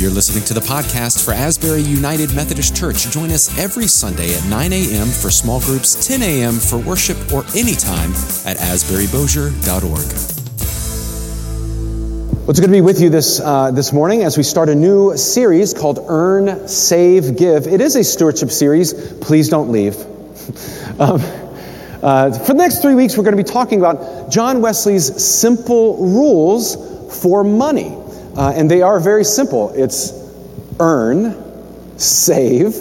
You're listening to the podcast for Asbury United Methodist Church. Join us every Sunday at 9 a.m. for small groups, 10 a.m. for worship, or anytime at asburybossier.org. Well, it's good to be with you this, uh, this morning as we start a new series called Earn, Save, Give. It is a stewardship series. Please don't leave. um, uh, for the next three weeks, we're going to be talking about John Wesley's simple rules for money. Uh, and they are very simple it's earn, save,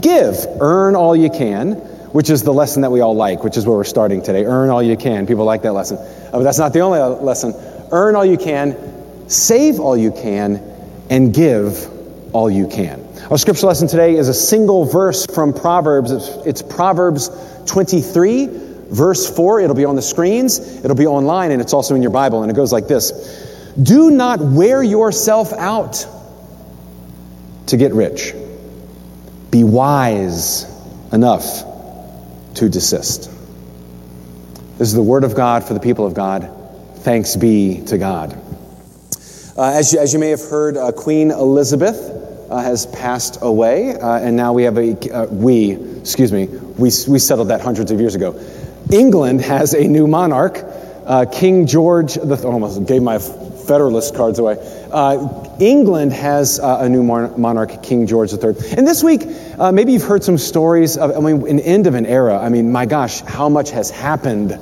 give. Earn all you can, which is the lesson that we all like, which is where we're starting today. Earn all you can. People like that lesson. Uh, but that's not the only lesson earn all you can, save all you can, and give all you can. Our scripture lesson today is a single verse from Proverbs. It's, it's, Proverbs 23, verse 4. It'll be on the screens, it'll be online, and it's also in your Bible. And it goes like this Do not wear yourself out to get rich, be wise enough to desist. This is the word of God for the people of God. Thanks be to God. Uh, as, you, as you may have heard, uh, Queen Elizabeth uh, has passed away, uh, and now we have a, uh, we, excuse me, we, we settled that hundreds of years ago. England has a new monarch, uh, King George, the, almost gave my Federalist cards away. England has a new monarch, King George III. And this week, maybe you've heard some stories of, I mean, an end of an era. I mean, my gosh, how much has happened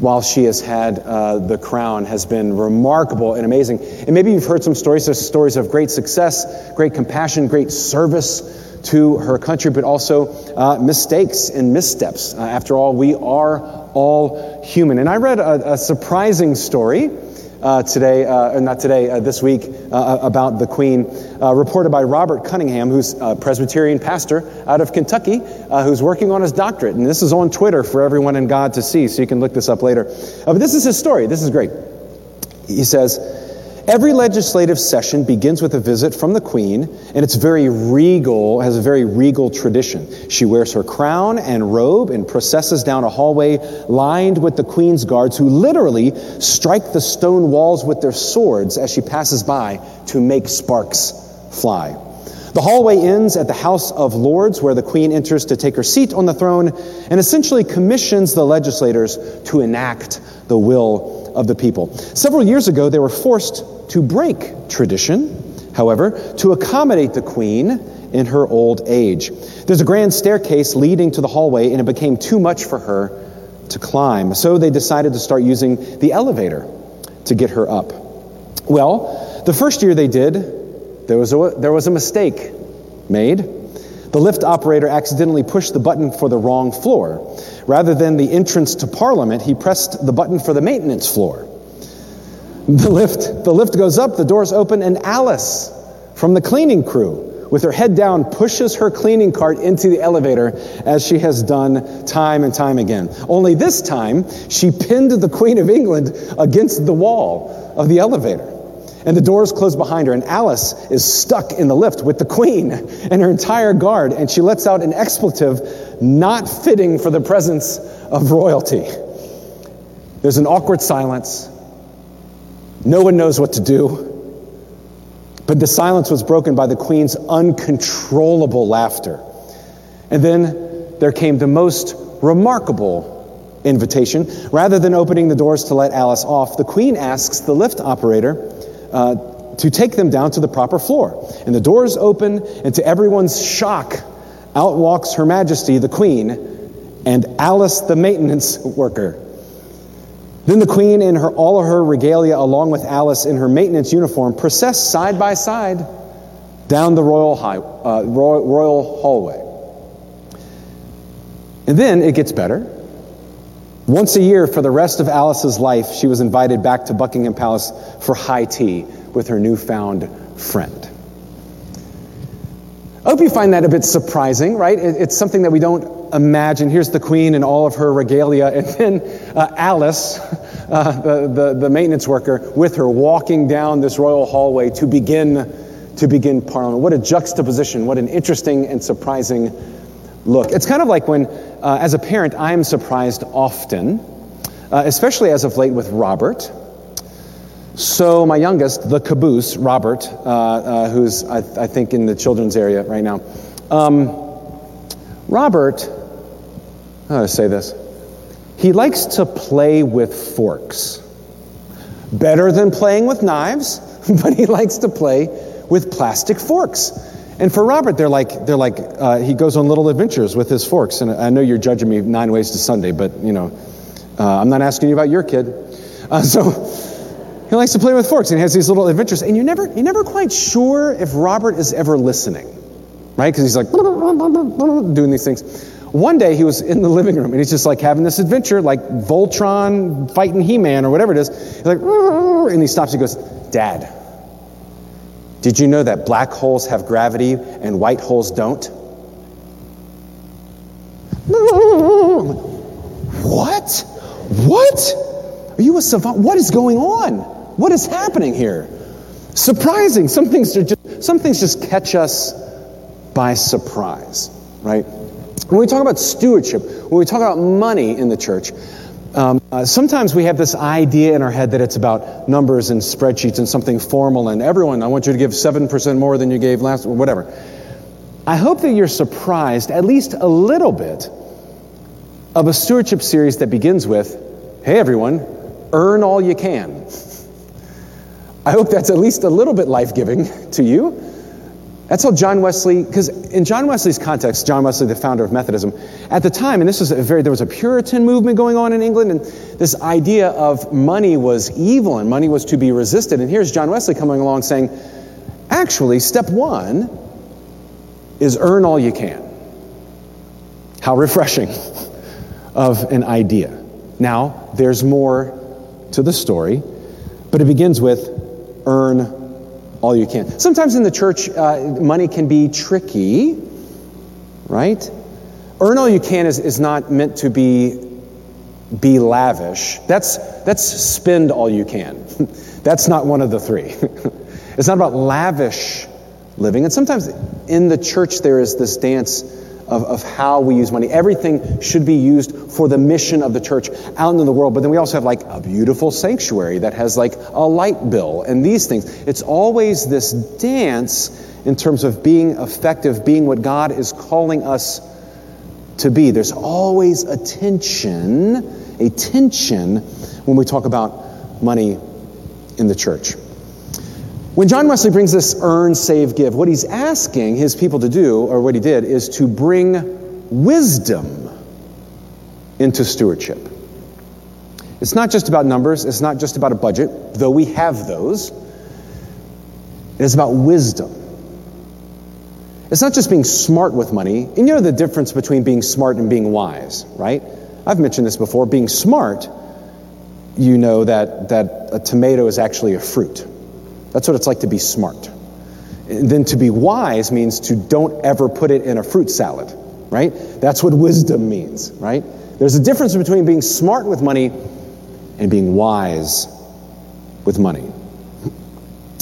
while she has had uh, the crown has been remarkable and amazing. And maybe you've heard some stories, there's stories of great success, great compassion, great service to her country, but also uh, mistakes and missteps. Uh, after all, we are all human. And I read a, a surprising story uh, today, uh, not today, uh, this week, uh, about the Queen, uh, reported by Robert Cunningham, who's a Presbyterian pastor out of Kentucky, uh, who's working on his doctorate. And this is on Twitter for everyone in God to see, so you can look this up later. but this is his story. This is great. He says, Every legislative session begins with a visit from the Queen, and it's very regal, has a very regal tradition. She wears her crown and robe and processes down a hallway lined with the Queen's guards, who literally strike the stone walls with their swords as she passes by to make sparks fly. The hallway ends at the House of Lords, where the Queen enters to take her seat on the throne and essentially commissions the legislators to enact the will of the people. Several years ago, they were forced to break tradition, however, to accommodate the queen in her old age. There's a grand staircase leading to the hallway, and it became too much for her to climb. So they decided to start using the elevator to get her up. Well, the first year they did, there was a, there was a mistake made. The lift operator accidentally pushed the button for the wrong floor. Rather than the entrance to Parliament, he pressed the button for the maintenance floor. The lift, the lift goes up, the doors open, and Alice from the cleaning crew, with her head down, pushes her cleaning cart into the elevator as she has done time and time again. Only this time, she pinned the Queen of England against the wall of the elevator. And the doors close behind her, and Alice is stuck in the lift with the Queen and her entire guard, and she lets out an expletive not fitting for the presence of royalty. There's an awkward silence. No one knows what to do. But the silence was broken by the Queen's uncontrollable laughter. And then there came the most remarkable invitation. Rather than opening the doors to let Alice off, the Queen asks the lift operator uh, to take them down to the proper floor. And the doors open, and to everyone's shock, out walks Her Majesty the Queen and Alice the maintenance worker. Then the Queen, in her, all of her regalia, along with Alice in her maintenance uniform, process side by side down the royal, high, uh, royal, royal hallway. And then it gets better. Once a year, for the rest of Alice's life, she was invited back to Buckingham Palace for high tea with her newfound friend. I hope you find that a bit surprising, right? It's something that we don't imagine. Here's the queen and all of her regalia, and then uh, Alice, uh, the, the, the maintenance worker, with her walking down this royal hallway to begin, to begin Parliament. What a juxtaposition, what an interesting and surprising look. It's kind of like when, uh, as a parent, I'm surprised often, uh, especially as of late with Robert So, my youngest, the caboose, Robert, uh, uh, who's, I, I, think, in the children's area right now, um, Robert, how do I say this? He likes to play with forks. Better than playing with knives, but he likes to play with plastic forks. And for Robert, they're like, they're like uh, he goes on little adventures with his forks. And I know you're judging me nine ways to Sunday, but, you know, uh, I'm not asking you about your kid. Uh, so he likes to play with forks and he has these little adventures. And you're never, you're never quite sure if Robert is ever listening, right? Because he's like doing these things. One day he was in the living room and he's just like having this adventure, like Voltron fighting He Man or whatever it is. He's like, and he stops and goes, Dad, did you know that black holes have gravity and white holes don't? What? What? Are you a savant? What is going on? What is happening here? Surprising. Some things are just some things just catch us by surprise, right? When we talk about stewardship, when we talk about money in the church, um, uh, sometimes we have this idea in our head that it's about numbers and spreadsheets and something formal and everyone, I want you to give 7% more than you gave last, or whatever. I hope that you're surprised, at least a little bit, of a stewardship series that begins with, hey everyone, earn all you can. I hope that's at least a little bit life giving to you. That's how John Wesley, because in John Wesley's context, John Wesley, the founder of Methodism, at the time, and this was a very, there was a Puritan movement going on in England, and this idea of money was evil and money was to be resisted. And here's John Wesley coming along saying, actually, step one is earn all you can. How refreshing of an idea. Now, there's more to the story, but it begins with earn all you can. Sometimes in the church, uh, money can be tricky, right? Earn all you can is, is not meant to be be lavish. That's, that's spend all you can. that's not one of the three. it's not about lavish living. And sometimes in the church, there is this dance of, of how we use money. Everything should be used for the mission of the church out in the world. But then we also have like a beautiful sanctuary that has like a light bill and these things. It's always this dance in terms of being effective, being what God is calling us to be. There's always a tension, a tension when we talk about money in the church. When John Wesley brings this earn, save, give, what he's asking his people to do, or what he did, is to bring wisdom into stewardship. It's not just about numbers, it's not just about a budget, though we have those. It is about wisdom. It's not just being smart with money. And you know the difference between being smart and being wise, right? I've mentioned this before. Being smart, you know that, that a tomato is actually a fruit. That's what it's like to be smart. Then to be wise means to don't ever put it in a fruit salad, right? That's what wisdom means, right? There's a difference between being smart with money and being wise with money.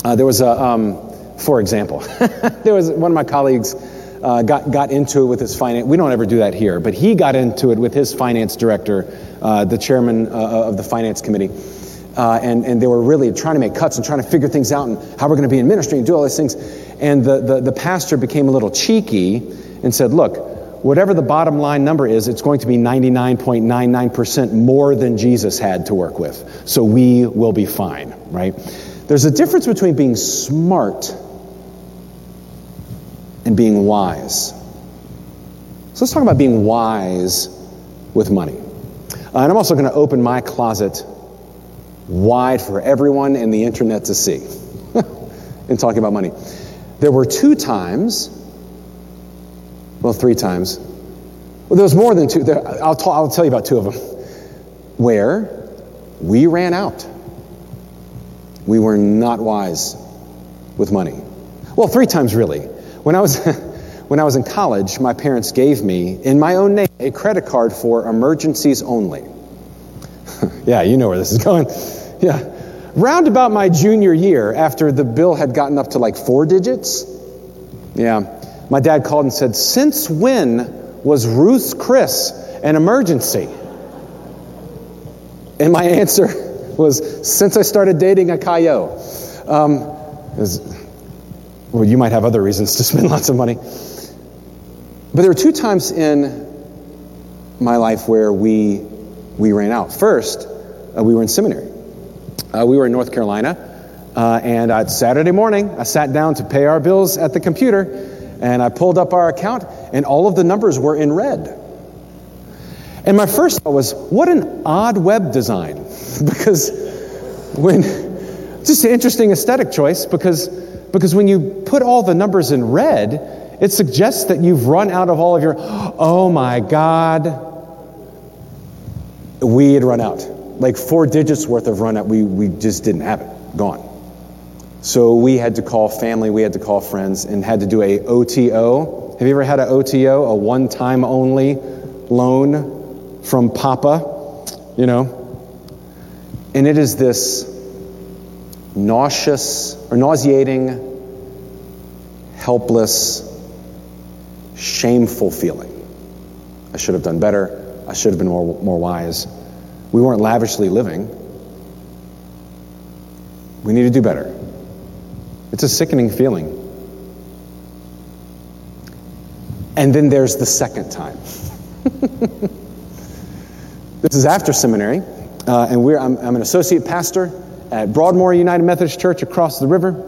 Uh, there was a, um, for example, there was one of my colleagues uh, got, got into it with his finance. We don't ever do that here, but he got into it with his finance director, uh, the chairman uh, of the finance committee uh, and, and they were really trying to make cuts and trying to figure things out and how we're going to be in ministry and do all these things. And the, the, the pastor became a little cheeky and said, Look, whatever the bottom line number is, it's going to be 99.99% more than Jesus had to work with. So we will be fine, right? There's a difference between being smart and being wise. So let's talk about being wise with money. Uh, and I'm also going to open my closet wide for everyone in the internet to see in talking about money. There were two times, well, three times. Well, there was more than two. There, I'll, t- I'll tell you about two of them, where we ran out. We were not wise with money. Well, three times really. When I was when I was in college, my parents gave me, in my own name, a credit card for emergencies only. yeah, you know where this is going. Yeah. Round about my junior year, after the bill had gotten up to like four digits, yeah, my dad called and said, Since when was Ruth's Chris an emergency? And my answer, was since I started dating a Cayo. Um, well, you might have other reasons to spend lots of money. But there were two times in my life where we, we ran out. First, uh, we were in seminary. Uh, we were in North Carolina, uh, and on Saturday morning, I sat down to pay our bills at the computer, and I pulled up our account, and all of the numbers were in red. And my first thought was, what an odd web design. because when, just an interesting aesthetic choice, because, because when you put all the numbers in red, it suggests that you've run out of all of your, oh my God, we had run out. Like four digits worth of run out, we, we just didn't have it, gone. So we had to call family, we had to call friends, and had to do a OTO. Have you ever had an OTO, a one time only loan from Papa? You know? And it is this nauseous or nauseating, helpless, shameful feeling. I should have done better. I should have been more, more wise. We weren't lavishly living. We need to do better. It's a sickening feeling. And then there's the second time. this is after seminary, uh, and we're, I'm, I'm, an associate pastor at Broadmoor United Methodist Church across the river.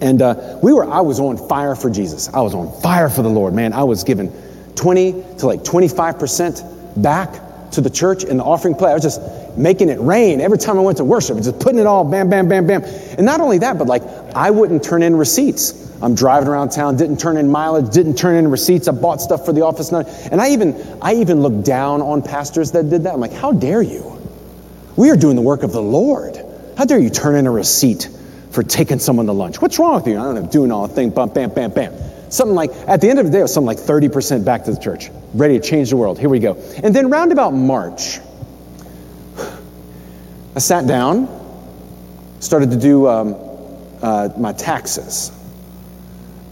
And uh, we were, I was on fire for Jesus. I was on fire for the Lord, man. I was given 20 to like 25% back to the church in the offering plate. I was just making it rain every time I went to worship, just putting it all bam, bam, bam, bam. And not only that, but like I wouldn't turn in receipts. I'm driving around town, didn't turn in mileage, didn't turn in receipts. I bought stuff for the office. And I even, I even looked down on pastors that did that. I'm like, how dare you? We are doing the work of the Lord. How dare you turn in a receipt for taking someone to lunch? What's wrong with you? I don't know, doing all the thing, bam, bam, bam, bam. Something like, at the end of the day, it was something like 30% back to the church, ready to change the world. Here we go. And then, round about March, I sat down, started to do um, uh, my taxes.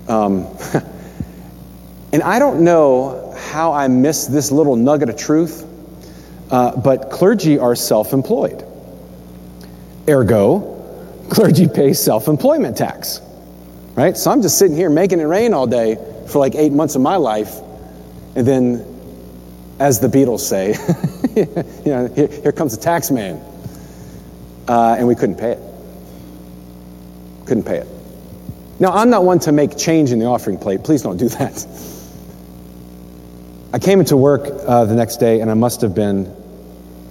Um, and I don't know how I missed this little nugget of truth, uh, but clergy are self employed. Ergo, clergy pay self employment tax right? So I'm just sitting here making it rain all day for like eight months of my life, and then, as the Beatles say, you know, here, here, comes the tax man, uh, and we couldn't pay it. Couldn't pay it. Now, I'm not one to make change in the offering plate. Please don't do that. I came into work uh, the next day, and I must have been,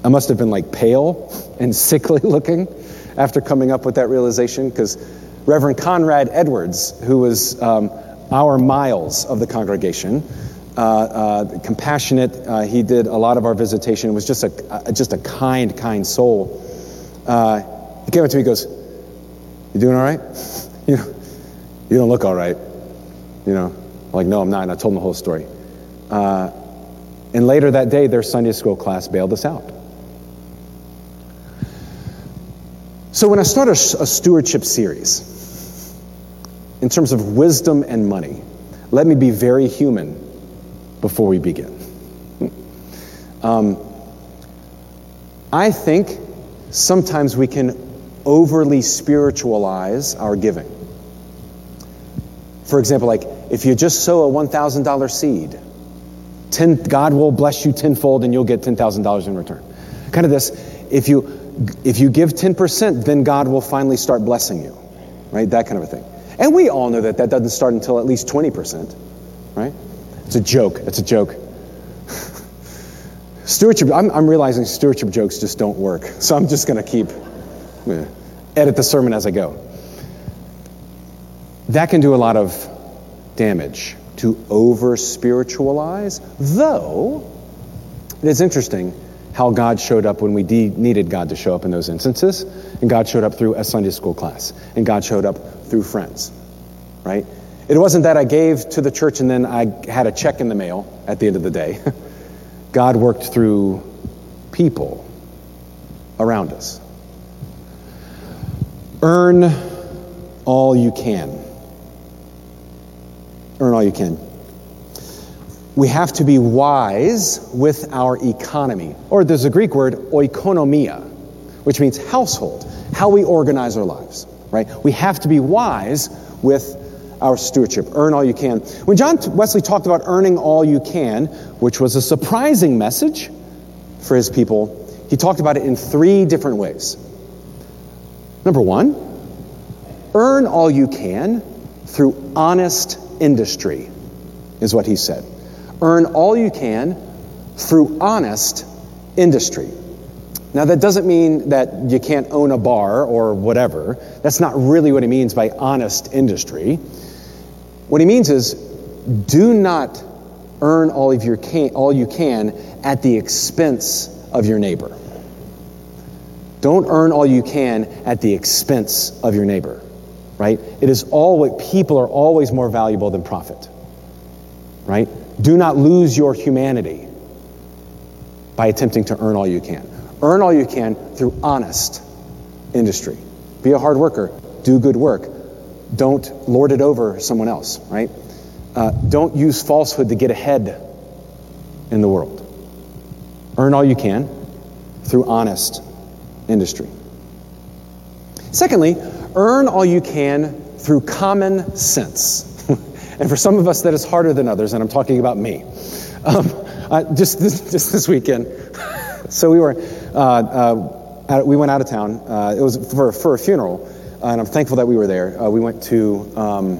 I must have been like pale and sickly looking after coming up with that realization because Reverend Conrad Edwards, who was um, our miles of the congregation, uh, uh, compassionate. Uh, he did a lot of our visitation. It was just a, just a kind, kind soul. Uh, he came up to me and goes, You doing all right? You know, you don't look all right. You know, I'm like, no, I'm not. And I told him the whole story. Uh, and later that day, their Sunday school class bailed us out. So when I start a, a stewardship series, in terms of wisdom and money, let me be very human before we begin. Um, I think sometimes we can overly spiritualize our giving. For example, like if you just sow a $1,000 seed, ten, God will bless you tenfold and you'll get $10,000 in return. Kind of this, if you, if you give 10%, then God will finally start blessing you, right? That kind of a thing. And we all know that that doesn't start until at least 20%, right? It's a joke. It's a joke. stewardship, I'm, I'm, realizing stewardship jokes just don't work. So I'm just going to keep, yeah, edit the sermon as I go. That can do a lot of damage to over spiritualize, though it is interesting how God showed up when we de- needed God to show up in those instances. And God showed up through a Sunday school class. And God showed up through friends, right? It wasn't that I gave to the church and then I had a check in the mail at the end of the day. God worked through people around us. Earn all you can. Earn all you can we have to be wise with our economy. Or there's a Greek word, oikonomia, which means household, how we organize our lives, right? We have to be wise with our stewardship. Earn all you can. When John Wesley talked about earning all you can, which was a surprising message for his people, he talked about it in three different ways. Number one, earn all you can through honest industry, is what he said. Earn all you can through honest industry. Now, that doesn't mean that you can't own a bar or whatever. That's not really what he means by honest industry. What he means is do not earn all, of your can, all you can at the expense of your neighbor. Don't earn all you can at the expense of your neighbor, right? It is all what people are always more valuable than profit, right? Do not lose your humanity by attempting to earn all you can. Earn all you can through honest industry. Be a hard worker, do good work. Don't lord it over someone else, right? Uh, don't use falsehood to get ahead in the world. Earn all you can through honest industry. Secondly, earn all you can through common sense. And for some of us, that is harder than others, and I'm talking about me. Um, uh, just, this, just this weekend, so we were, uh, uh, we went out of town. Uh, it was for, for a funeral, and I'm thankful that we were there. Uh, we went to um,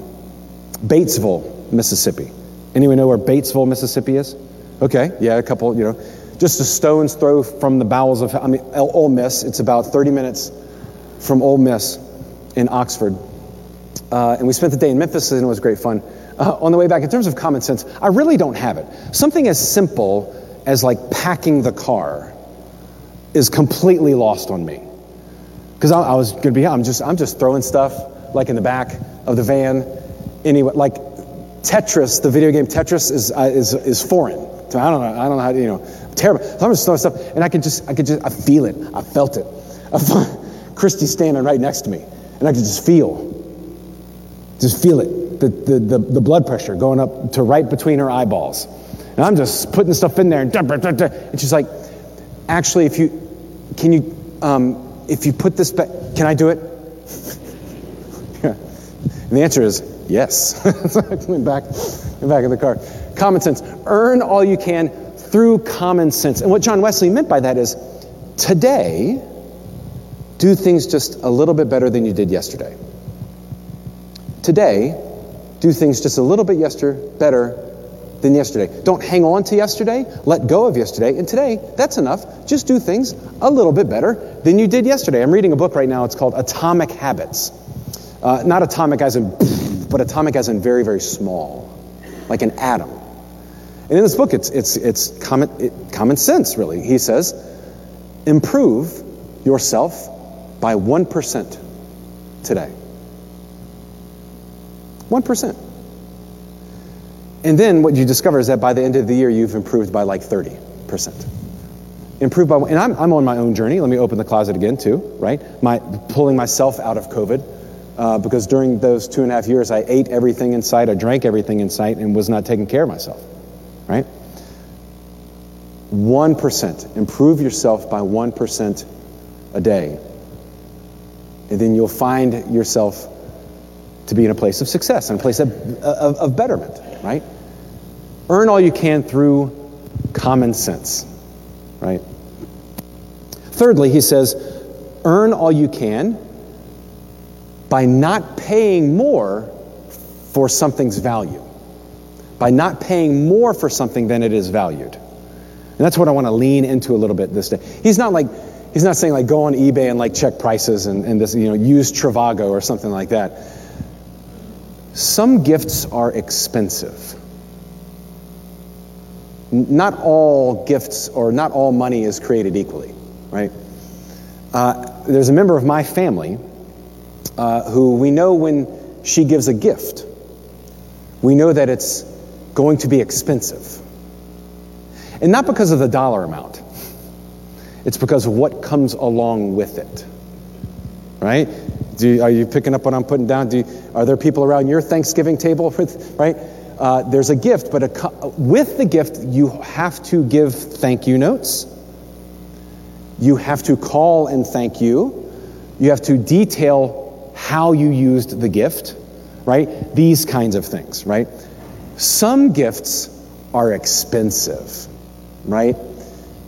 Batesville, Mississippi. Anyone know where Batesville, Mississippi is? Okay, yeah, a couple, you know, just a stone's throw from the bowels of, I mean, Ole Miss. It's about 30 minutes from Ole Miss in Oxford. Uh, and we spent the day in Memphis, and it was great fun. Uh, on the way back, in terms of common sense, I really don't have it. Something as simple as like packing the car is completely lost on me. Because I, I, was going to be, I'm just, I'm just throwing stuff like in the back of the van. Anyway, like Tetris, the video game Tetris is, uh, is, is foreign. So I don't know, I don't know how to, you know, terrible. So I'm just throwing stuff, and I can just, I could just, I feel it. I felt it. I felt, Christy standing right next to me, and I could just feel, just feel it. The, the, the, the blood pressure going up to right between her eyeballs. And I'm just putting stuff in there, and, and she's like, actually, if you, can you, um, if you put this back, can I do it? and the answer is yes. so I went back, went back in the car. Common sense. Earn all you can through common sense. And what John Wesley meant by that is today, do things just a little bit better than you did yesterday. Today, do things just a little bit yester- better than yesterday. Don't hang on to yesterday, let go of yesterday. And today, that's enough. Just do things a little bit better than you did yesterday. I'm reading a book right now, it's called Atomic Habits. Uh, not atomic as in, but atomic as in very, very small, like an atom. And in this book, it's, it's, it's common, it, common sense, really. He says, improve yourself by 1% today. 1%. And then what you discover is that by the end of the year, you've improved by like 30%. Improved by, and I'm, I'm on my own journey. Let me open the closet again, too, right? My, pulling myself out of COVID. Uh, because during those two and a half years, I ate everything in sight, I drank everything in sight, and was not taking care of myself, right? 1%. Improve yourself by 1% a day. And then you'll find yourself to be in a place of success, in a place of, of, of betterment, right? Earn all you can through common sense, right? Thirdly, he says, earn all you can by not paying more for something's value, by not paying more for something than it is valued. And that's what I want to lean into a little bit this day. He's not like, he's not saying like go on eBay and like check prices and, and this, you know, use Trivago or something like that. Some gifts are expensive. Not all gifts or not all money is created equally, right? Uh, there's a member of my family uh, who we know when she gives a gift, we know that it's going to be expensive. And not because of the dollar amount, it's because of what comes along with it. Right? You, are you picking up what I'm putting down? You, are there people around your Thanksgiving table? With, right? Uh, there's a gift, but a, with the gift, you have to give thank you notes. You have to call and thank you. You have to detail how you used the gift, right? These kinds of things, right? Some gifts are expensive, right?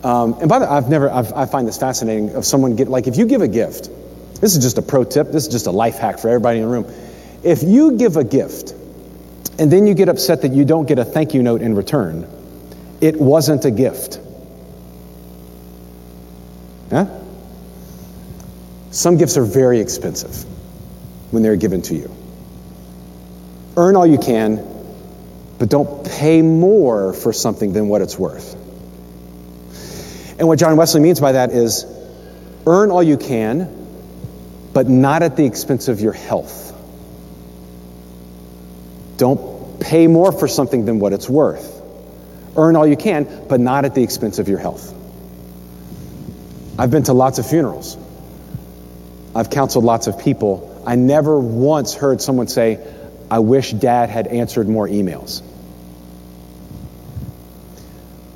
Um, and by the way, I've never, I've, I find this fascinating of someone get, like, if you give a gift, this is just a pro tip, this is just a life hack for everybody in the room. If you give a gift and then you get upset that you don't get a thank you note in return, it wasn't a gift. Yeah? Some gifts are very expensive when they're given to you. Earn all you can, but don't pay more for something than what it's worth. And what John Wesley means by that is earn all you can, but not at the expense of your health. Don't pay more for something than what it's worth. Earn all you can, but not at the expense of your health. I've been to lots of funerals. I've counseled lots of people. I never once heard someone say, I wish dad had answered more emails.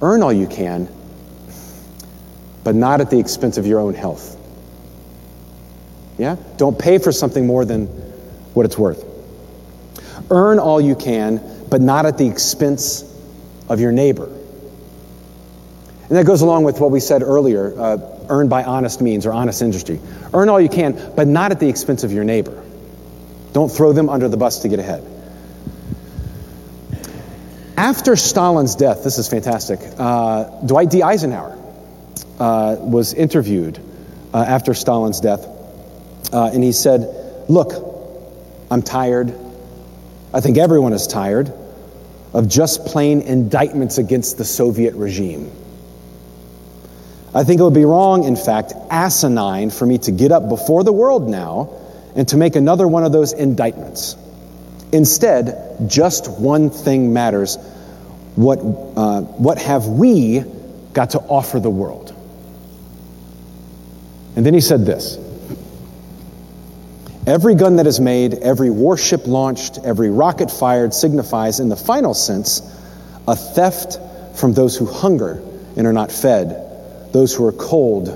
Earn all you can, but not at the expense of your own health. Yeah? Don't pay for something more than what it's worth. Earn all you can, but not at the expense of your neighbor. And that goes along with what we said earlier uh, earn by honest means or honest industry. Earn all you can, but not at the expense of your neighbor. Don't throw them under the bus to get ahead. After Stalin's death, this is fantastic, uh, Dwight D. Eisenhower uh, was interviewed uh, after Stalin's death, uh, and he said, Look, I'm tired. I think everyone is tired of just plain indictments against the Soviet regime. I think it would be wrong, in fact, asinine for me to get up before the world now and to make another one of those indictments. Instead, just one thing matters. What, uh, what have we got to offer the world? And then he said this Every gun that is made, every warship launched, every rocket fired signifies, in the final sense, a theft from those who hunger and are not fed, those who are cold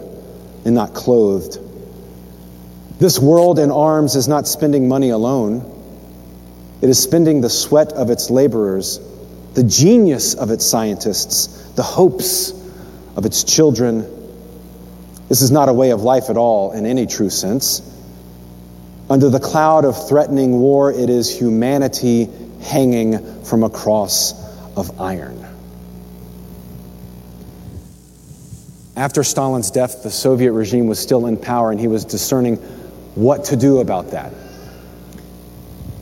and not clothed. This world in arms is not spending money alone. It is spending the sweat of its laborers, the genius of its scientists, the hopes of its children. This is not a way of life at all in any true sense. Under the cloud of threatening war, it is humanity hanging from a cross of iron. After Stalin's death, the Soviet regime was still in power, and he was discerning what to do about that.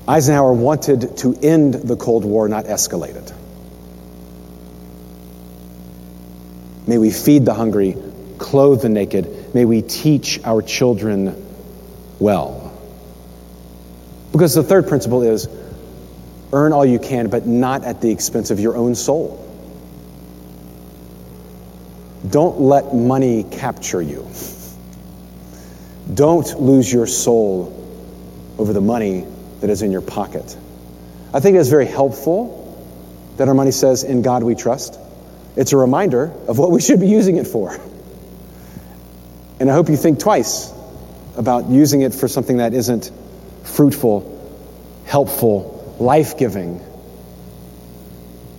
Eisenhower wanted to end the Cold War, not escalate it. May we feed the hungry, clothe the naked. May we teach our children well. Because the third principle is earn all you can, but not at the expense of your own soul. Don't let money capture you. Don't lose your soul over the money that is in your pocket. I think it's very helpful that our money says, In God we trust. It's a reminder of what we should be using it for. And I hope you think twice about using it for something that isn't fruitful, helpful, life giving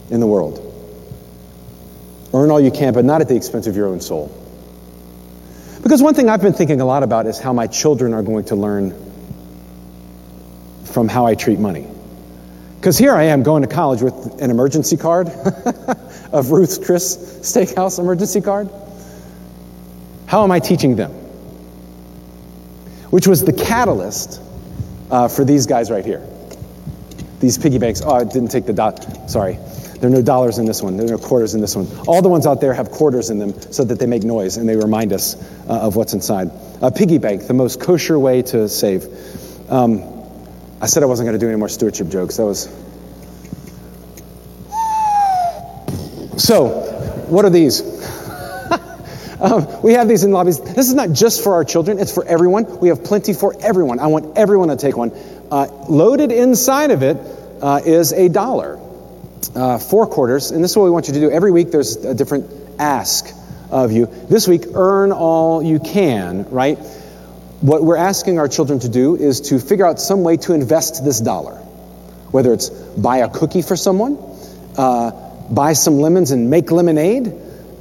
in the world. Earn all you can, but not at the expense of your own soul. Because one thing I've been thinking a lot about is how my children are going to learn from how I treat money. Because here I am going to college with an emergency card of Ruth's Chris Steakhouse emergency card. How am I teaching them? Which was the catalyst uh, for these guys right here. These piggy banks. Oh, I didn't take the dot. Sorry. There are no dollars in this one. There are no quarters in this one. All the ones out there have quarters in them so that they make noise and they remind us uh, of what's inside. A piggy bank, the most kosher way to save. Um, I said I wasn't going to do any more stewardship jokes. That was. So, what are these? Um, we have these in lobbies. This is not just for our children, it's for everyone. We have plenty for everyone. I want everyone to take one. Uh, loaded inside of it uh, is a dollar uh, four quarters, and this is what we want you to do. Every week there's a different ask of you. This week, earn all you can, right? What we're asking our children to do is to figure out some way to invest this dollar. Whether it's buy a cookie for someone, uh, buy some lemons and make lemonade,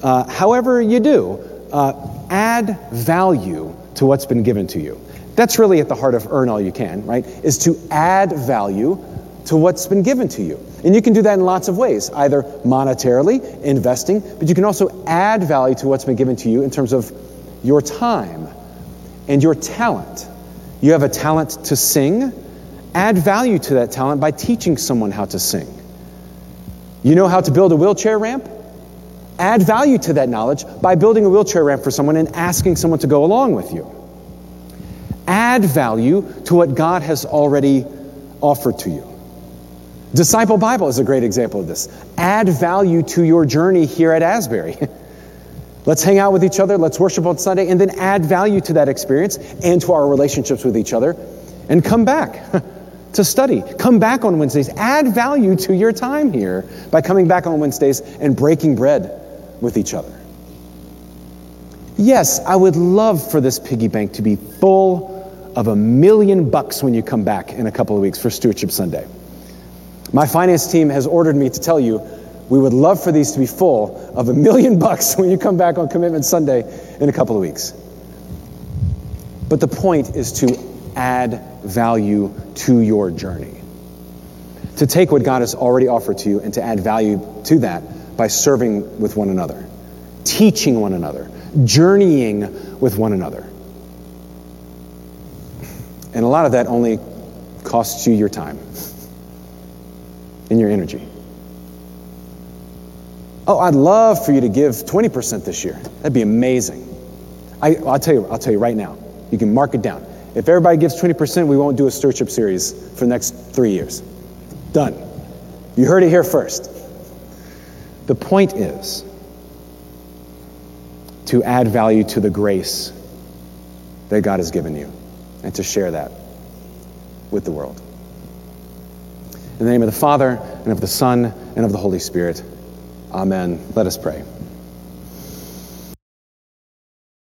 uh, however you do, uh, add value to what's been given to you. That's really at the heart of earn all you can, right? Is to add value to what's been given to you. And you can do that in lots of ways, either monetarily, investing, but you can also add value to what's been given to you in terms of your time and your talent. You have a talent to sing, add value to that talent by teaching someone how to sing. You know how to build a wheelchair ramp? Add value to that knowledge by building a wheelchair ramp for someone and asking someone to go along with you. Add value to what God has already offered to you. Disciple Bible is a great example of this. Add value to your journey here at Asbury. let's hang out with each other, let's worship on Sunday, and then add value to that experience and to our relationships with each other, and come back to study. Come back on Wednesdays. Add value to your time here by coming back on Wednesdays and breaking bread with each other. Yes, I would love for this piggy bank to be full of a million bucks when you come back in a couple of weeks for Stewardship Sunday. My finance team has ordered me to tell you we would love for these to be full of a million bucks when you come back on Commitment Sunday in a couple of weeks. But the point is to add value to your journey. To take what God has already offered to you and to add value to that by serving with one another, teaching one another, journeying with one another. And a lot of that only costs you your time and your energy. Oh, I'd love for you to give 20% this year. That'd be amazing. I, will tell you, I'll tell you right now. You can mark it down. If everybody gives 20%, we won't do a stewardship series for the next three years. Done. You heard it here first. The point is to add value to the grace that God has given you and to share that with the world. In the name of the Father, and of the Son, and of the Holy Spirit. Amen. Let us pray.